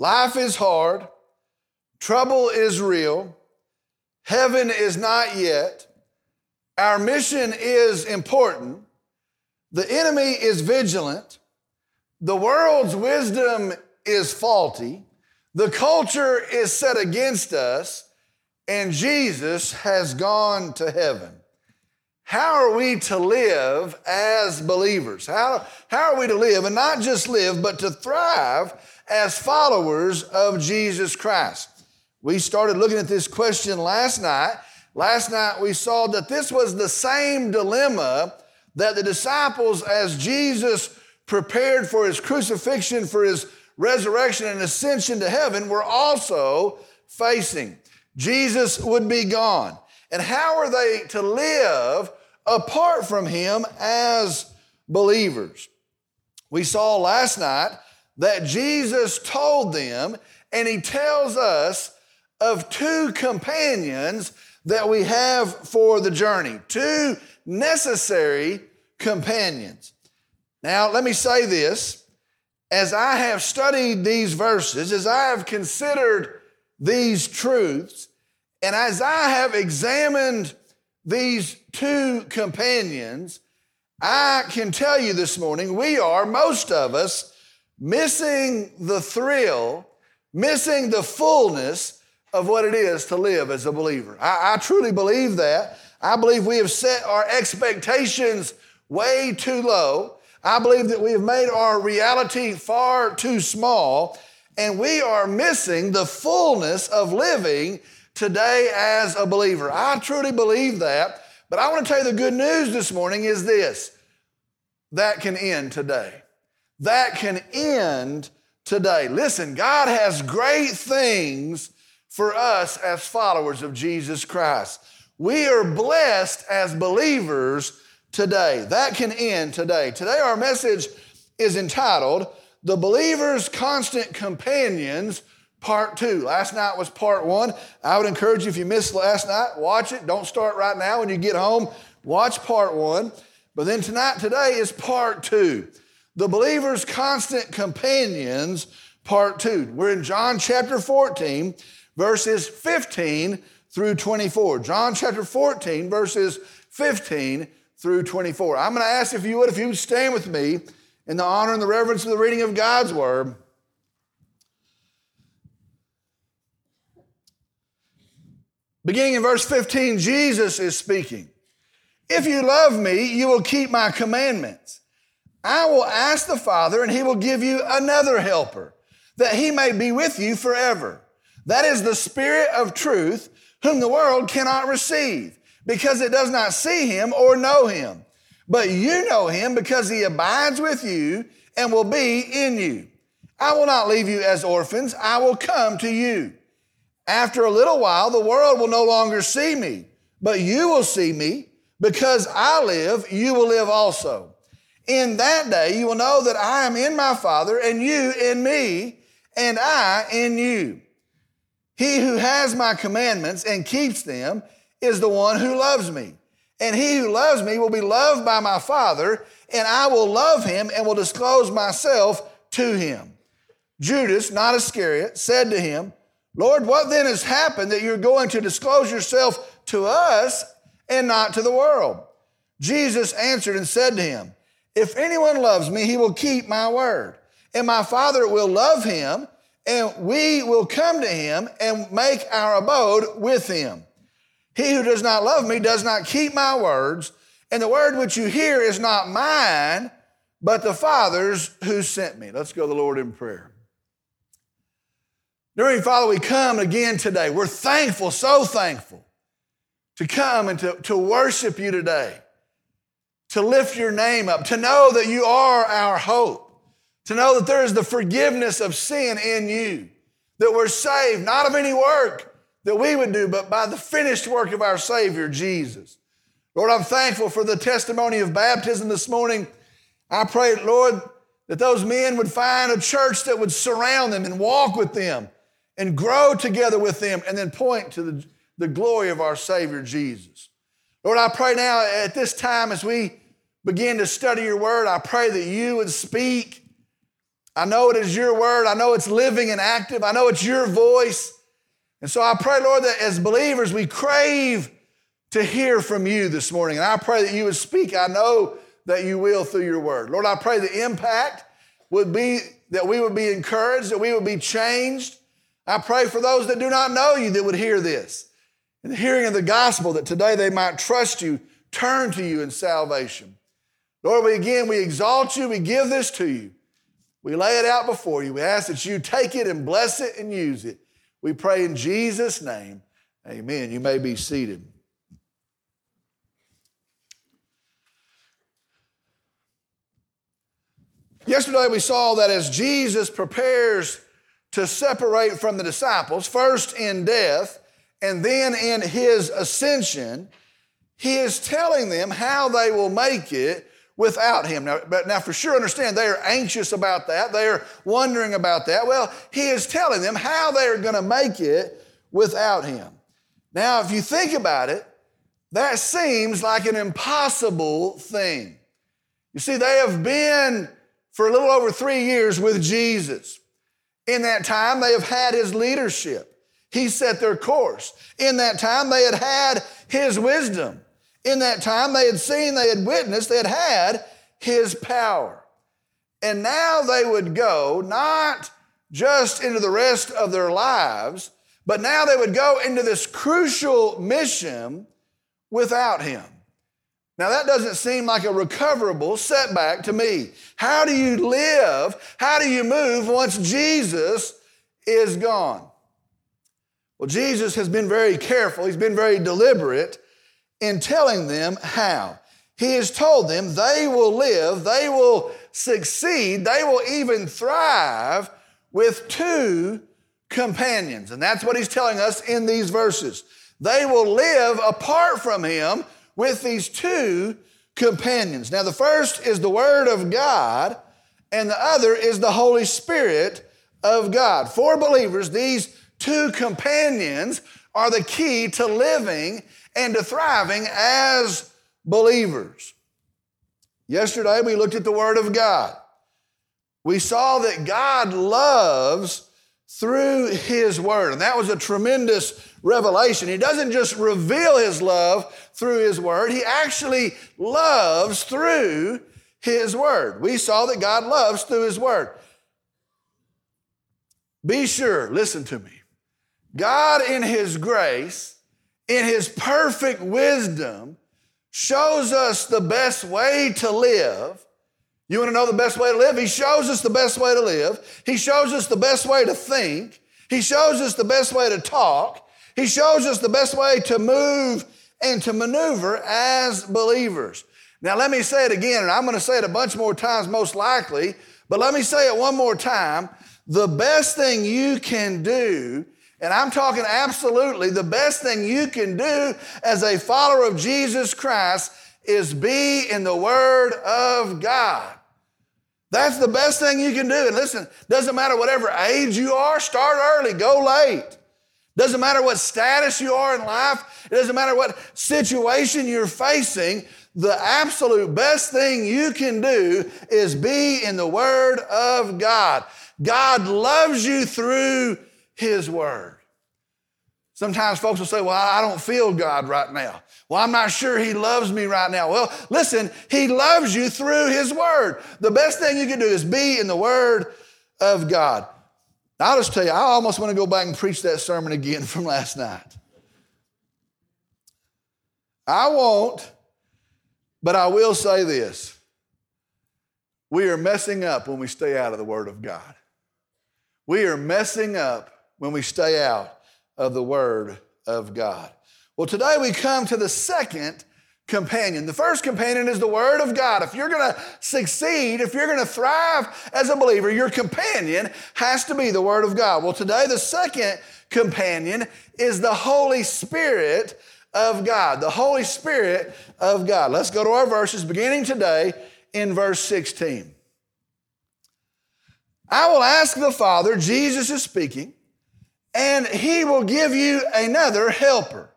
Life is hard, trouble is real, heaven is not yet, our mission is important, the enemy is vigilant, the world's wisdom is faulty, the culture is set against us, and Jesus has gone to heaven. How are we to live as believers? How, how are we to live, and not just live, but to thrive as followers of Jesus Christ? We started looking at this question last night. Last night we saw that this was the same dilemma that the disciples, as Jesus prepared for his crucifixion, for his resurrection and ascension to heaven, were also facing. Jesus would be gone. And how are they to live apart from him as believers? We saw last night that Jesus told them, and he tells us of two companions that we have for the journey, two necessary companions. Now, let me say this. As I have studied these verses, as I have considered these truths, and as I have examined these two companions, I can tell you this morning, we are, most of us, missing the thrill, missing the fullness of what it is to live as a believer. I, I, truly believe that. I believe we have set our expectations way too low. I believe that we have made our reality far too small, and we are missing the fullness of living today as a believer. I truly believe that. But I want to tell you the good news this morning is this that can end today. That can end today. Listen, God has great things for us as followers of Jesus Christ. We are blessed as believers today. That can end today. Today, our message is entitled The Believer's Constant Companions part two. Last night was part one. I would encourage you, if you missed last night, watch it. Don't start right now. When you get home, watch part one. But then tonight, today is part two. The believer's constant companions, part two. We're in John chapter 14, verses 15 through 24. John chapter 14, verses 15 through 24. I'm going to ask if you would, if you would stand with me in the honor and the reverence of the reading of God's word. Beginning in verse 15, Jesus is speaking. If you love me, you will keep my commandments. I will ask the Father, and he will give you another helper, that he may be with you forever. That is the Spirit of truth, whom the world cannot receive, because it does not see him or know him. But you know him because he abides with you and will be in you. I will not leave you as orphans, I will come to you. After a little while, the world will no longer see me, but you will see me. Because I live, you will live also. In that day, you will know that I am in my Father, and you in me, and I in you. He who has my commandments and keeps them is the one who loves me. And he who loves me will be loved by my Father, and I will love him and will disclose myself to him. Judas, not Iscariot, said to him, Lord, what then has happened that you're going to disclose yourself to us and not to the world? Jesus answered and said to him, If anyone loves me, he will keep my word, and my Father will love him, and we will come to him and make our abode with him. He who does not love me does not keep my words, and the word which you hear is not mine, but the Father's who sent me. Let's go to the Lord in prayer. Dear Father, we come again today. We're thankful, so thankful to come and to, to worship you today, to lift your name up, to know that you are our hope, to know that there is the forgiveness of sin in you, that we're saved not of any work that we would do, but by the finished work of our Savior, Jesus. Lord, I'm thankful for the testimony of baptism this morning. I pray, Lord, that those men would find a church that would surround them and walk with them and grow together with them and then point to the, the glory of our Savior Jesus. Lord, I pray now at this time as we begin to study your word, I pray that you would speak. I know it is your word. I know it's living and active. I know it's your voice. And so I pray, Lord, that as believers, we crave to hear from you this morning. And I pray that you would speak. I know that you will through your word. Lord, I pray the impact would be that we would be encouraged, that we would be changed. I pray for those that do not know you that would hear this. And the hearing of the gospel, that today they might trust you, turn to you in salvation. Lord, we again, we exalt you, we give this to you. We lay it out before you. We ask that you take it and bless it and use it. We pray in Jesus' name. Amen. You may be seated. Yesterday we saw that as Jesus prepares to separate from the disciples, first in death and then in his ascension, he is telling them how they will make it without him. Now, but now for sure understand they are anxious about that. They are wondering about that. Well, he is telling them how they are going to make it without him. Now, if you think about it, that seems like an impossible thing. You see, they have been for a little over three years with Jesus. In that time, they have had his leadership. He set their course. In that time, they had had his wisdom. In that time, they had seen, they had witnessed, they had had his power. And now they would go not just into the rest of their lives, but now they would go into this crucial mission without him. Now, that doesn't seem like a recoverable setback to me. How do you live? How do you move once Jesus is gone? Well, Jesus has been very careful, he's been very deliberate in telling them how. He has told them they will live, they will succeed, they will even thrive with two companions. And that's what he's telling us in these verses. They will live apart from him with these two companions. Now, the first is the Word of God, and the other is the Holy Spirit of God. For believers, these two companions are the key to living and to thriving as believers. Yesterday, we looked at the Word of God. We saw that God loves through His Word, and that was a tremendous revelation. He doesn't just reveal his love through his word, he actually loves through his word. We saw that God loves through his word. Be sure, listen to me. God, in his grace, in his perfect wisdom, shows us the best way to live. You want to know the best way to live? He shows us the best way to live. He shows us the best way to think. He shows us the best way to talk. He shows us the best way to move and to maneuver as believers. Now, let me say it again, and I'm going to say it a bunch more times, most likely, but let me say it one more time. The best thing you can do, and I'm talking absolutely the best thing you can do as a follower of Jesus Christ, is be in the Word of God. That's the best thing you can do. And listen, doesn't matter whatever age you are, start early, go late. Doesn't matter what status you are in life, it doesn't matter what situation you're facing. The absolute best thing you can do is be in the Word of God. God loves you through His Word. Sometimes folks will say, Well, I don't feel God right now. Well, I'm not sure He loves me right now. Well, listen, He loves you through His Word. The best thing you can do is be in the Word of God. I'll just tell you, I almost want to go back and preach that sermon again from last night. I won't, but I will say this. We are messing up when we stay out of the Word of God. We are messing up when we stay out of the Word of God. Well, today we come to the second companion. The first companion is the Word of God. If you're going to succeed, if you're going to thrive as a believer, your companion has to be the Word of God. Well, today the second companion is the Holy Spirit of God. The Holy Spirit of God. Let's go to our verses beginning today in verse 16. I will ask the Father, Jesus is speaking, and he will give you another helper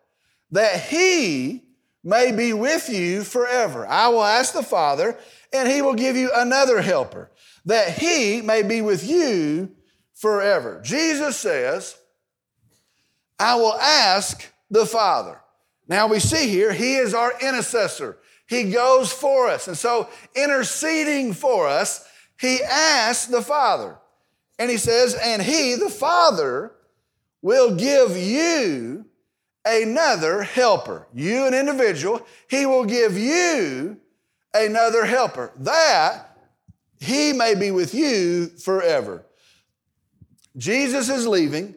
that he may be with you forever. I will ask the Father, and he will give you another helper that he may be with you forever. Jesus says, I will ask the Father. Now we see here, he is our intercessor. He goes for us. And so, interceding for us, he asks the Father. And he says, and he, the Father, will give you another helper. You, an individual, he will give you another helper, that he may be with you forever. Jesus is leaving.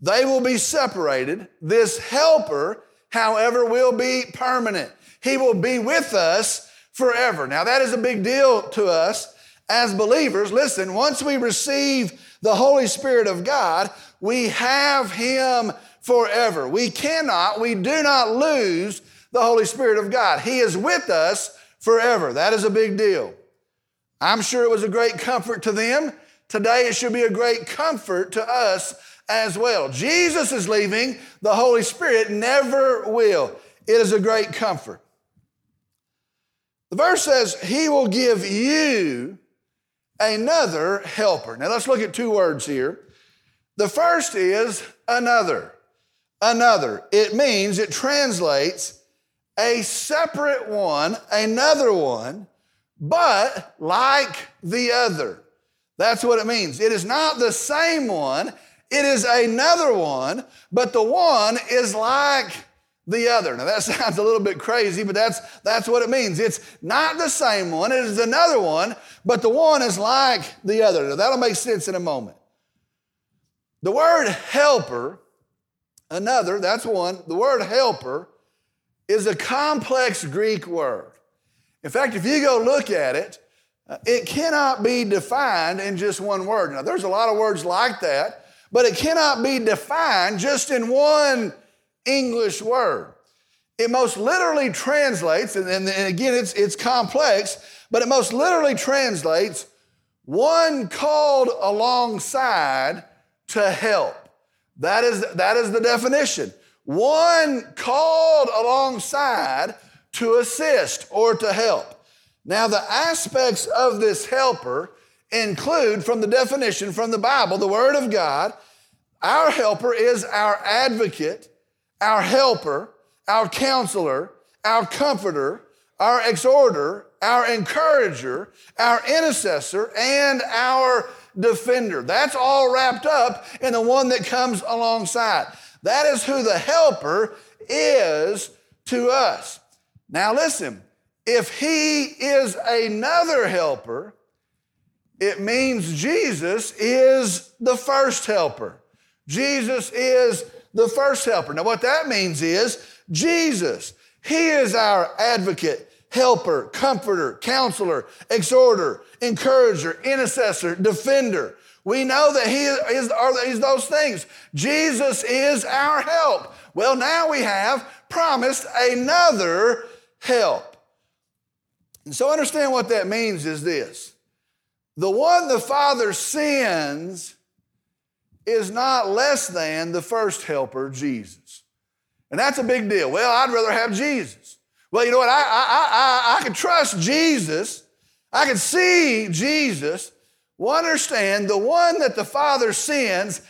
They will be separated. This helper, however, will be permanent. He will be with us forever. Now, that is a big deal to us as believers. Listen, once we receive the Holy Spirit of God, we have Him forever. We cannot, we do not lose the Holy Spirit of God. He is with us forever. That is a big deal. I'm sure it was a great comfort to them. Today, it should be a great comfort to us as well. Jesus is leaving, the Holy Spirit never will. It is a great comfort. The verse says, He will give you another helper. Now, let's look at two words here. The first is another another. It means, it translates a separate one, another one, but like the other. That's what it means. It is not the same one, it is another one, but the one is like the other. Now that sounds a little bit crazy, but that's, that's what it means. It's not the same one, it is another one, but the one is like the other. Now that'll make sense in a moment. The word helper Another, that's one. The word helper is a complex Greek word. In fact, if you go look at it, uh, it cannot be defined in just one word. Now, there's a lot of words like that, but it cannot be defined just in one English word. It most literally translates, and, and, and again, it's, it's complex, but it most literally translates one called alongside to help. That is, that is the definition. One called alongside to assist or to help. Now, the aspects of this helper include, from the definition from the Bible, the Word of God, our helper is our advocate, our helper, our counselor, our comforter, our exhorter, our encourager, our intercessor, and our defender. That's all wrapped up in the one that comes alongside. That is who the helper is to us. Now, listen, if he is another helper, it means Jesus is the first helper. Jesus is the first helper. Now, what that means is Jesus, he is our advocate helper, comforter, counselor, exhorter, encourager, intercessor, defender. We know that he is, those things. Jesus is our help. Well, now we have promised another help. And so understand what that means is this. The one the Father sends is not less than the first helper, Jesus. And that's a big deal. Well, I'd rather have Jesus. Well, you know what? I, I, I, I can trust Jesus. I can see Jesus. Well, understand the one that the Father sends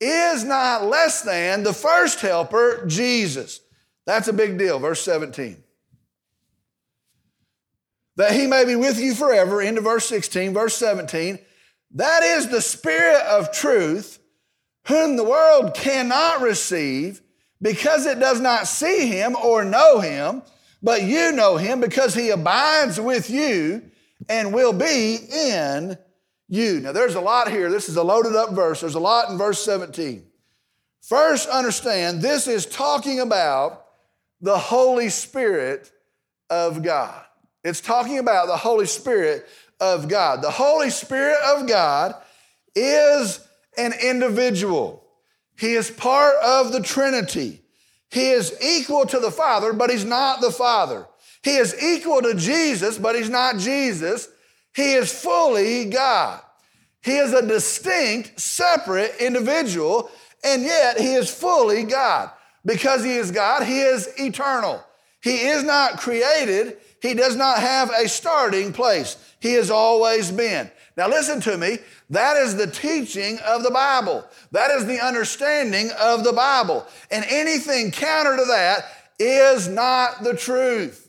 is not less than the first helper, Jesus. That's a big deal. Verse 17. That he may be with you forever, into verse 16, verse 17. That is the Spirit of truth, whom the world cannot receive because it does not see him or know him but you know him because he abides with you and will be in you. Now, there's a lot here. This is a loaded up verse. There's a lot in verse 17. First, understand this is talking about the Holy Spirit of God. It's talking about the Holy Spirit of God. The Holy Spirit of God is an individual, He is part of the Trinity. He is equal to the Father, but he's not the Father. He is equal to Jesus, but he's not Jesus. He is fully God. He is a distinct, separate individual, and yet he is fully God. Because he is God, he is eternal. He is not created, He does not have a starting place. He has always been. Now, listen to me. That is the teaching of the Bible. That is the understanding of the Bible. And anything counter to that is not the truth.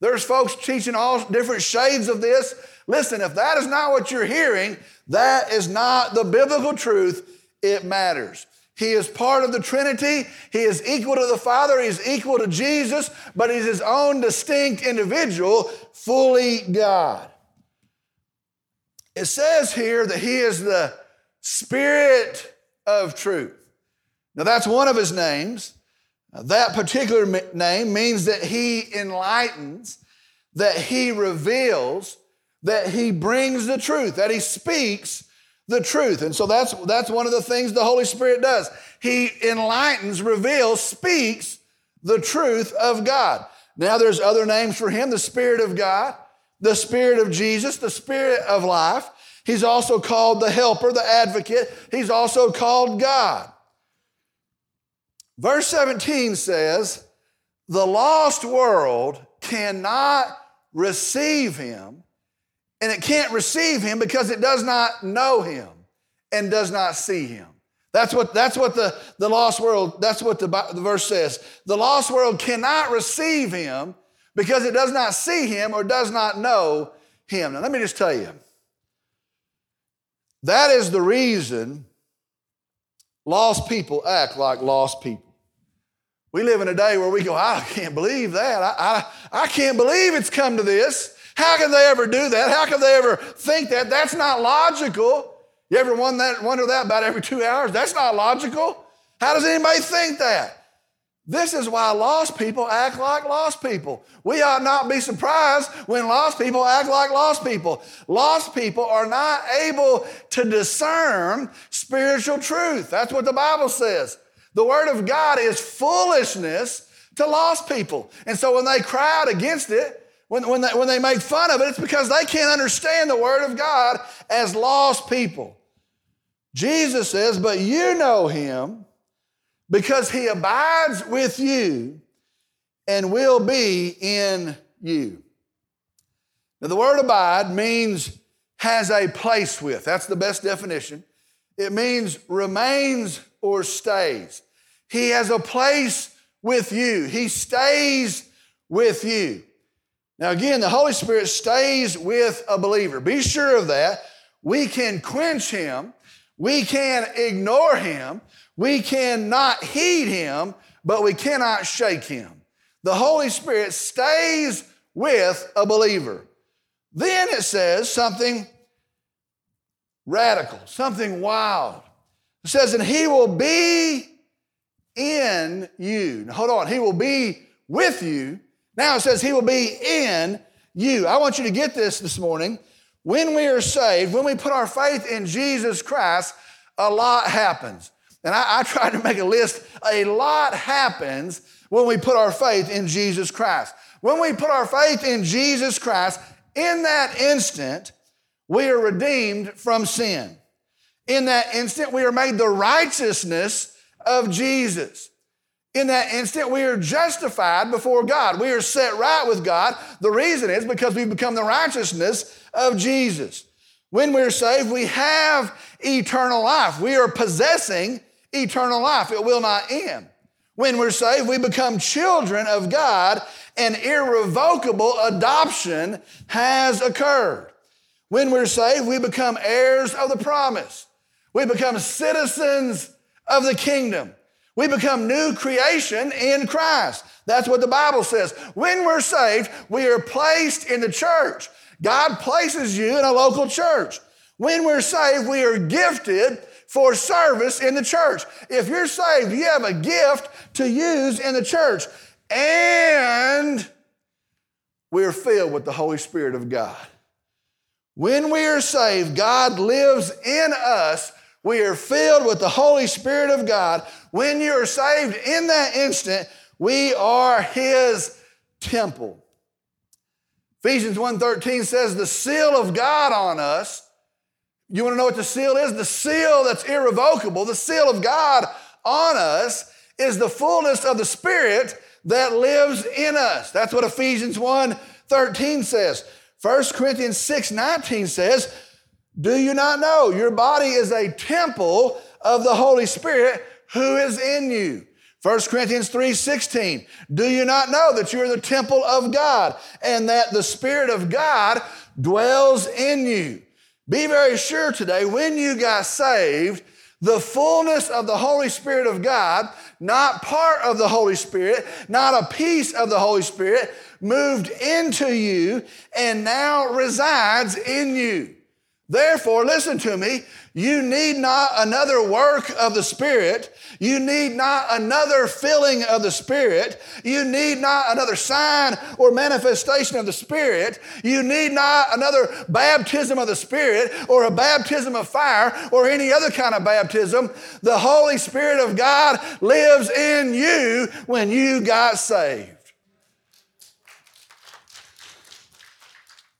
There's folks teaching all different shades of this. Listen, if that is not what you're hearing, that is not the biblical truth. It matters. He is part of the Trinity. He is equal to the Father. He's equal to Jesus, but he's his own distinct individual, fully God. It says here that he is the Spirit of truth. Now, that's one of his names. That particular name means that he enlightens, that he reveals, that he brings the truth, that he speaks the truth. And so that's, that's one of the things the Holy Spirit does. He enlightens, reveals, speaks the truth of God. Now there's other names for him the Spirit of God, the Spirit of Jesus, the Spirit of life. He's also called the Helper, the Advocate. He's also called God. Verse 17 says, The lost world cannot receive him and it can't receive him because it does not know him and does not see him. That's what, that's what the, the lost world, that's what the, the verse says. The lost world cannot receive him because it does not see him or does not know him. Now, let me just tell you that is the reason lost people act like lost people. We live in a day where we go, I can't believe that. I, I, I can't believe it's come to this. How can they ever do that? How can they ever think that? That's not logical. You ever wonder that, wonder that about every two hours? That's not logical. How does anybody think that? This is why lost people act like lost people. We ought not be surprised when lost people act like lost people. Lost people are not able to discern spiritual truth. That's what the Bible says. The Word of God is foolishness to lost people. And so when they cry out against it, when, when, they, when they make fun of it, it's because they can't understand the Word of God as lost people. Jesus says, But you know Him because He abides with you and will be in you. Now, the word abide means has a place with. That's the best definition. It means remains or stays. He has a place with you, He stays with you. Now, again, the Holy Spirit stays with a believer. Be sure of that. We can quench him, we can ignore him, we cannot heed him, but we cannot shake him. The Holy Spirit stays with a believer. Then it says something radical, something wild. It says, and he will be in you. Now, hold on, he will be with you now it says he will be in you. I want you to get this this morning. When we are saved, when we put our faith in Jesus Christ, a lot happens. And I, I tried to make a list. A lot happens when we put our faith in Jesus Christ. When we put our faith in Jesus Christ, in that instant, we are redeemed from sin. In that instant, we are made the righteousness of Jesus. In that instant, we are justified before God. We are set right with God. The reason is because we become the righteousness of Jesus. When we're saved, we have eternal life. We are possessing eternal life. It will not end. When we're saved, we become children of God, and irrevocable adoption has occurred. When we're saved, we become heirs of the promise. We become citizens of the kingdom. We become new creation in Christ. That's what the Bible says. When we're saved, we are placed in the church. God places you in a local church. When we're saved, we are gifted for service in the church. If you're saved, you have a gift to use in the church. And we're filled with the Holy Spirit of God. When we are saved, God lives in us we are filled with the Holy Spirit of God. When you are saved in that instant, we are his temple. Ephesians 1:13 says the seal of God on us. You want to know what the seal is? The seal that's irrevocable, the seal of God on us is the fullness of the Spirit that lives in us. That's what Ephesians 1 13 says. 1 Corinthians 6:19 says, Do you not know your body is a temple of the Holy Spirit who is in you? 1 Corinthians 3:16 do you not know that you are the temple of God and that the Spirit of God dwells in you? Be very sure today when you got saved, the fullness of the Holy Spirit of God, not part of the Holy Spirit, not a piece of the Holy Spirit, moved into you and now resides in you. Therefore, listen to me, you need not another work of the Spirit. You need not another filling of the Spirit. You need not another sign or manifestation of the Spirit. You need not another baptism of the Spirit or a baptism of fire or any other kind of baptism. The Holy Spirit of God lives in you when you got saved.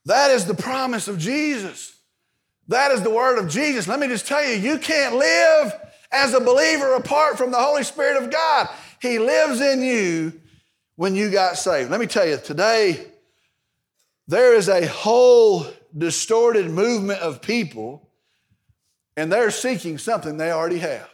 That is the promise of Jesus. That is the word of Jesus. Let me just tell you, you can't live as a believer apart from the Holy Spirit of God. He lives in you when you got saved. Let me tell you, today, there is a whole distorted movement of people, and they're seeking something they already have.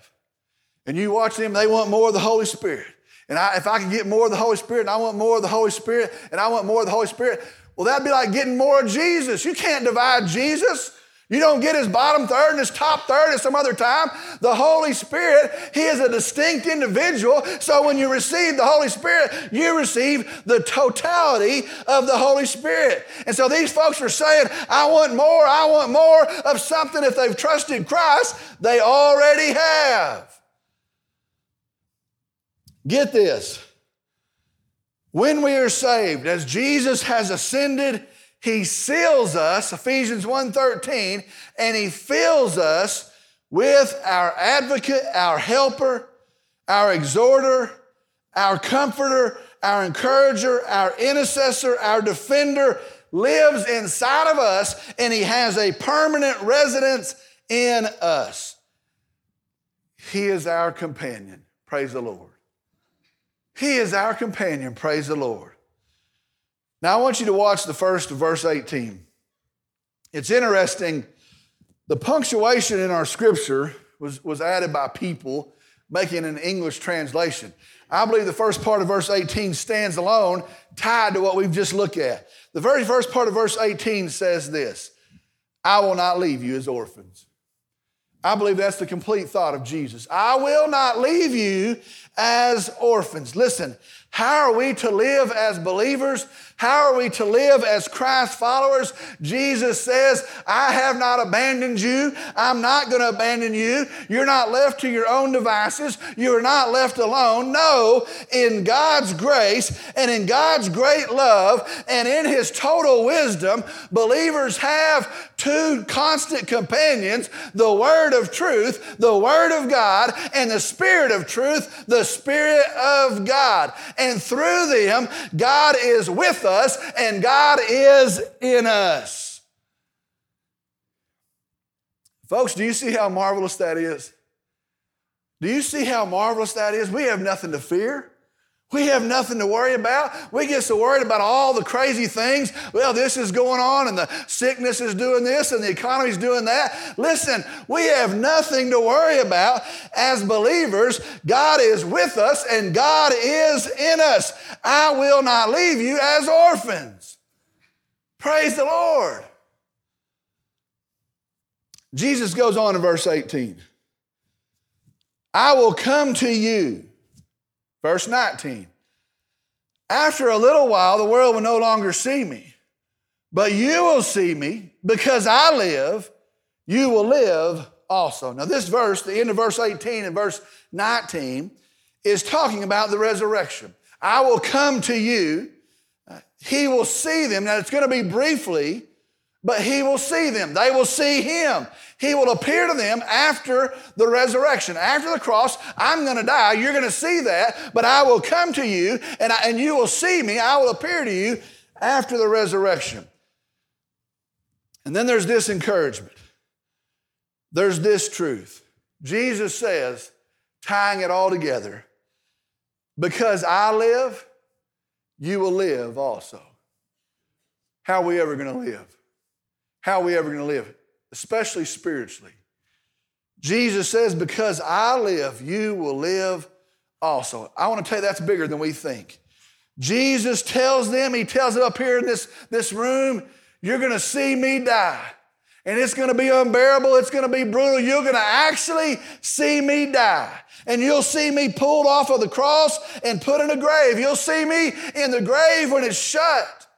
And you watch them, they want more of the Holy Spirit. And I, if I can get more of the Holy Spirit, and I want more of the Holy Spirit, and I want more of the Holy Spirit, well, that'd be like getting more of Jesus. You can't divide Jesus. You don't get his bottom third and his top third at some other time. The Holy Spirit, he is a distinct individual. So when you receive the Holy Spirit, you receive the totality of the Holy Spirit. And so these folks are saying, I want more, I want more of something. If they've trusted Christ, they already have. Get this. When we are saved, as Jesus has ascended he seals us, Ephesians 1:13, and he fills us with our advocate, our helper, our exhorter, our comforter, our encourager, our intercessor, our defender lives inside of us and he has a permanent residence in us. He is our companion. Praise the Lord. He is our companion. Praise the Lord. Now, I want you to watch the first verse 18. It's interesting. The punctuation in our scripture was, was added by people making an English translation. I believe the first part of verse 18 stands alone, tied to what we've just looked at. The very first part of verse 18 says this I will not leave you as orphans. I believe that's the complete thought of Jesus. I will not leave you as orphans. Listen, how are we to live as believers? How are we to live as Christ followers? Jesus says, I have not abandoned you. I'm not going to abandon you. You're not left to your own devices. You're not left alone. No, in God's grace and in God's great love and in His total wisdom, believers have two constant companions the Word of truth, the Word of God, and the Spirit of truth, the Spirit of God. And through them, God is with us and God is in us. Folks, do you see how marvelous that is? Do you see how marvelous that is? We have nothing to fear. We have nothing to worry about. We get so worried about all the crazy things. Well, this is going on and the sickness is doing this and the economy is doing that. Listen, we have nothing to worry about as believers. God is with us and God is in us. I will not leave you as orphans. Praise the Lord. Jesus goes on in verse 18 I will come to you Verse 19 After a little while, the world will no longer see me, but you will see me because I live, you will live also. Now, this verse, the end of verse 18 and verse 19, is talking about the resurrection. I will come to you. Uh, he will see them. Now, it's going to be briefly, but he will see them. They will see him. He will appear to them after the resurrection, after the cross. I'm going to die. You're going to see that, but I will come to you and, I, and you will see me. I will appear to you after the resurrection. And then there's this encouragement. There's this truth. Jesus says, tying it all together, because I live, you will live also. how are we ever going to live? How are we ever going to live? Especially spiritually. Jesus says, Because I live, you will live also. I want to tell you that's bigger than we think. Jesus tells them, He tells it up here in this, this room, you're going to see me die. And it's going to be unbearable. It's going to be brutal. You're going to actually see me die. And you'll see me pulled off of the cross and put in a grave. You'll see me in the grave when it's shut.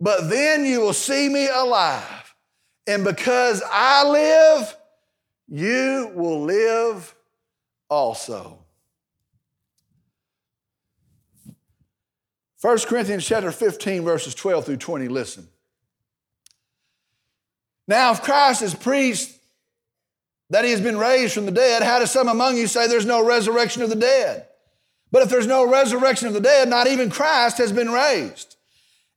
But then you will see me alive. And because I live, you will live also. 1 Corinthians chapter 15, verses 12 through 20. Listen. Now, if Christ is preached that he has been raised from the dead, how do some among you say there's no resurrection of the dead? But if there's no resurrection of the dead, not even Christ has been raised.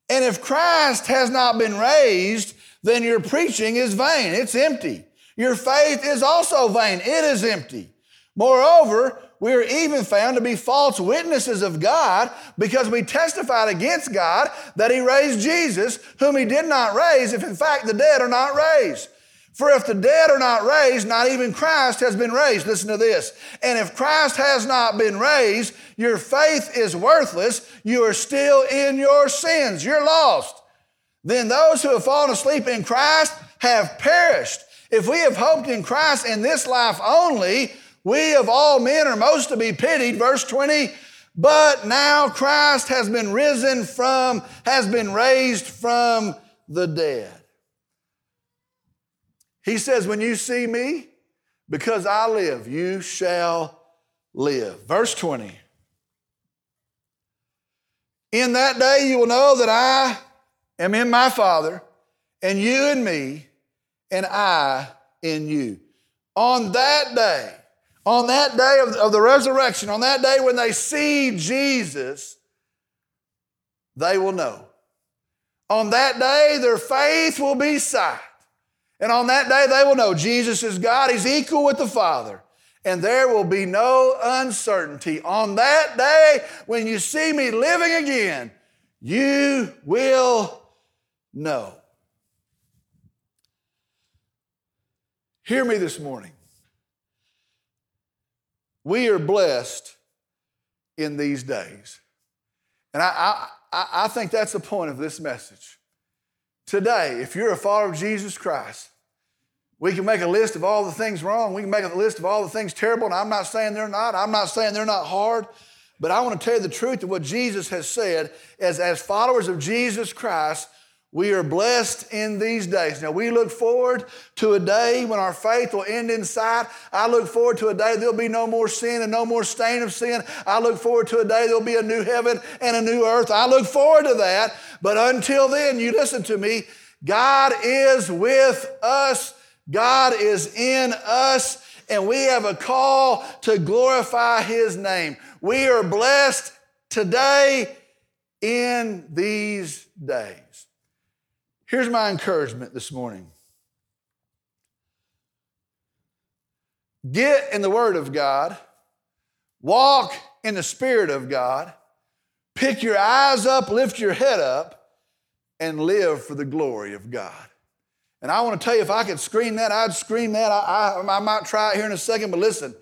And if Christ has not been raised, then your preaching is vain. It's empty. Your faith is also vain. It is empty. Moreover, we are even found to be false witnesses of God because we testified against God that He raised Jesus, whom He did not raise, if in fact the dead are not raised. For if the dead are not raised, not even Christ has been raised. Listen to this. And if Christ has not been raised, your faith is worthless. You are still in your sins. You're lost. Then those who have fallen asleep in Christ have perished. If we have hoped in Christ in this life only, we of all men are most to be pitied. Verse 20. But now Christ has been risen from, has been raised from the dead. He says, When you see me, because I live, you shall live. Verse 20. In that day you will know that I am in my Father, and you in me, and I in you. On that day, on that day of, of the resurrection, on that day when they see Jesus, they will know. On that day, their faith will be sight. And on that day, they will know Jesus is God. He's equal with the Father. And there will be no uncertainty. On that day, when you see me living again, you will know. Hear me this morning. We are blessed in these days. And I, I, I think that's the point of this message. Today, if you're a follower of Jesus Christ, we can make a list of all the things wrong. We can make a list of all the things terrible. And I'm not saying they're not. I'm not saying they're not hard. But I want to tell you the truth of what Jesus has said as, as followers of Jesus Christ, we are blessed in these days. Now, we look forward to a day when our faith will end in sight. I look forward to a day there'll be no more sin and no more stain of sin. I look forward to a day there'll be a new heaven and a new earth. I look forward to that. But until then, you listen to me. God is with us, God is in us, and we have a call to glorify His name. We are blessed today in these days. Here's my encouragement this morning get in the Word of God, walk in the Spirit of God, pick your eyes up, lift your head up, and live for the glory of God. And I want to tell you, if I could scream that, I'd scream that. I, I, I might try it here in a second, but listen,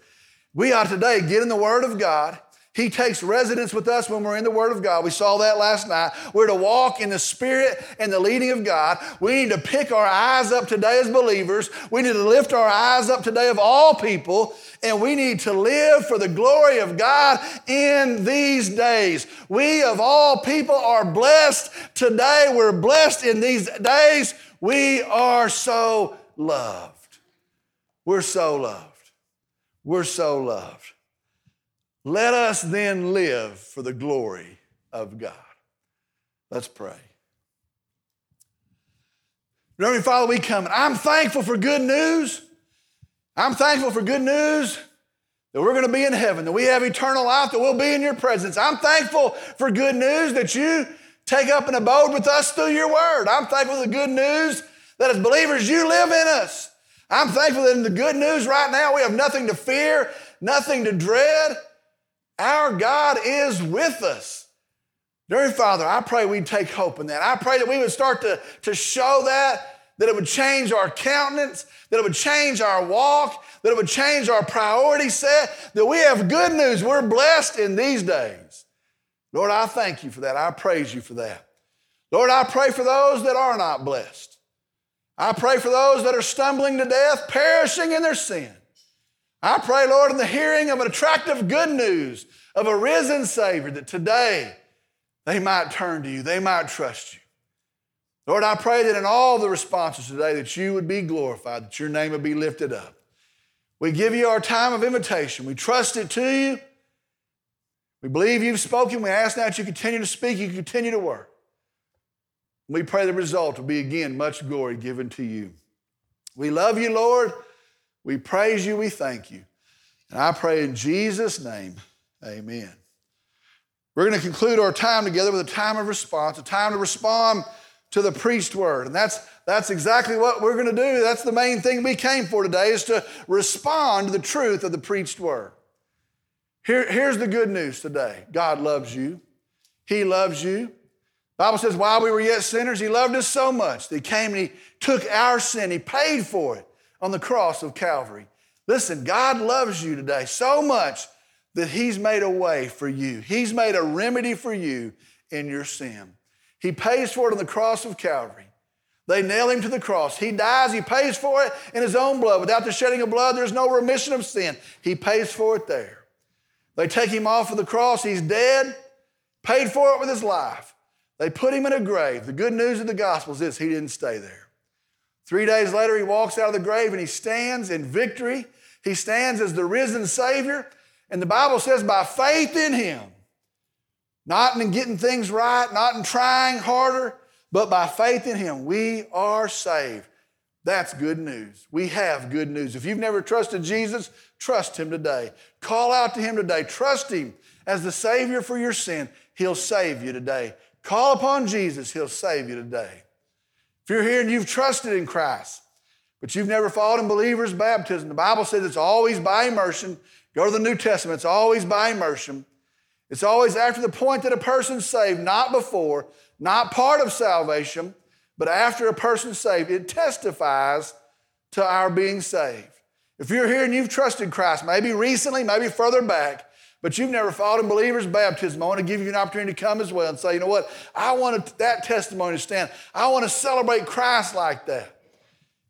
we ought today get in the Word of God he takes residence with us when we're in the Word of God. We saw that last night. We're to walk in the Spirit and the leading of God. We need to pick our eyes up today as believers. We need to lift our eyes up today of all people, and we need to live for the glory of God in these days. We of all people are blessed today. We're blessed in these days. We are so loved. We're so loved. We're so loved. Let us then live for the glory of God. Let's pray. Heavenly Father, we come. I'm thankful for good news. I'm thankful for good news that we're going to be in heaven, that we have eternal life, that we'll be in your presence. I'm thankful for good news that you take up an abode with us through your word. I'm thankful for the good news that as believers, you live in us. I'm thankful that in the good news right now, we have nothing to fear, nothing to dread. Our God is with us. Dear Father, I pray we'd take hope in that. I pray that we would start to, to show that, that it would change our countenance, that it would change our walk, that it would change our priority set, that we have good news. We're blessed in these days. Lord, I thank you for that. I praise you for that. Lord, I pray for those that are not blessed. I pray for those that are stumbling to death, perishing in their sin. I pray, Lord, in the hearing of an attractive good news of a risen Savior, that today they might turn to you, they might trust you. Lord, I pray that in all the responses today that you would be glorified, that your name would be lifted up. We give you our time of invitation. We trust it to you. We believe you've spoken. We ask now that you continue to speak, you continue to work. We pray the result will be again much glory given to you. We love you, Lord. We praise you. We thank you. And I pray in Jesus' name, amen. We're going to conclude our time together with a time of response, a time to respond to the preached word. And that's, that's exactly what we're going to do. That's the main thing we came for today is to respond to the truth of the preached word. Here, here's the good news today. God loves you. He loves you. Bible says, while we were yet sinners, he loved us so much that he came and he took our sin. He paid for it on the cross of Calvary. Listen, God loves you today so much that he's made a way for you. He's made a remedy for you in your sin. He pays for it on the cross of Calvary. They nail him to the cross. He dies, he pays for it in his own blood. Without the shedding of blood, there's no remission of sin. He pays for it there. They take him off of the cross, he's dead, paid for it with his life. They put him in a grave. The good news of the gospel is he didn't stay there. Three days later, he walks out of the grave and he stands in victory. He stands as the risen Savior. And the Bible says, by faith in him, not in getting things right, not in trying harder, but by faith in him, we are saved. That's good news. We have good news. If you've never trusted Jesus, trust him today. Call out to him today. Trust him as the Savior for your sin. He'll save you today. Call upon Jesus, He'll save you today. If you're here and you've trusted in Christ, but you've never followed in believer's baptism, the Bible says it's always by immersion. Go to the New Testament, it's always by immersion. It's always after the point that a person's saved, not before, not part of salvation, but after a person's saved. It testifies to our being saved. If you're here and you've trusted Christ, maybe recently, maybe further back, but you've never followed in believers' baptism, I want to give you an opportunity to come as well and say, you know what? I want that testimony to stand. I want to celebrate Christ like that.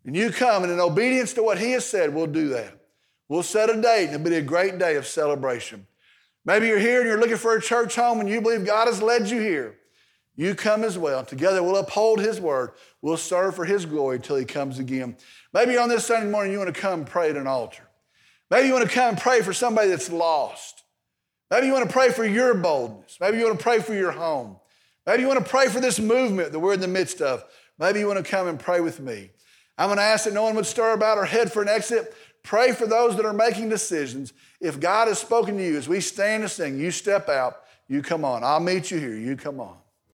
And you come, and in obedience to what He has said, we'll do that. We'll set a date, and it'll be a great day of celebration. Maybe you're here and you're looking for a church home and you believe God has led you here. You come as well. Together we'll uphold His word. We'll serve for His glory until He comes again. Maybe on this Sunday morning you want to come pray at an altar. Maybe you want to come and pray for somebody that's lost. Maybe you want to pray for your boldness. Maybe you want to pray for your home. Maybe you want to pray for this movement that we're in the midst of. Maybe you want to come and pray with me. I'm going to ask that no one would stir about or head for an exit. Pray for those that are making decisions. If God has spoken to you as we stand and sing, you step out, you come on. I'll meet you here, you come on.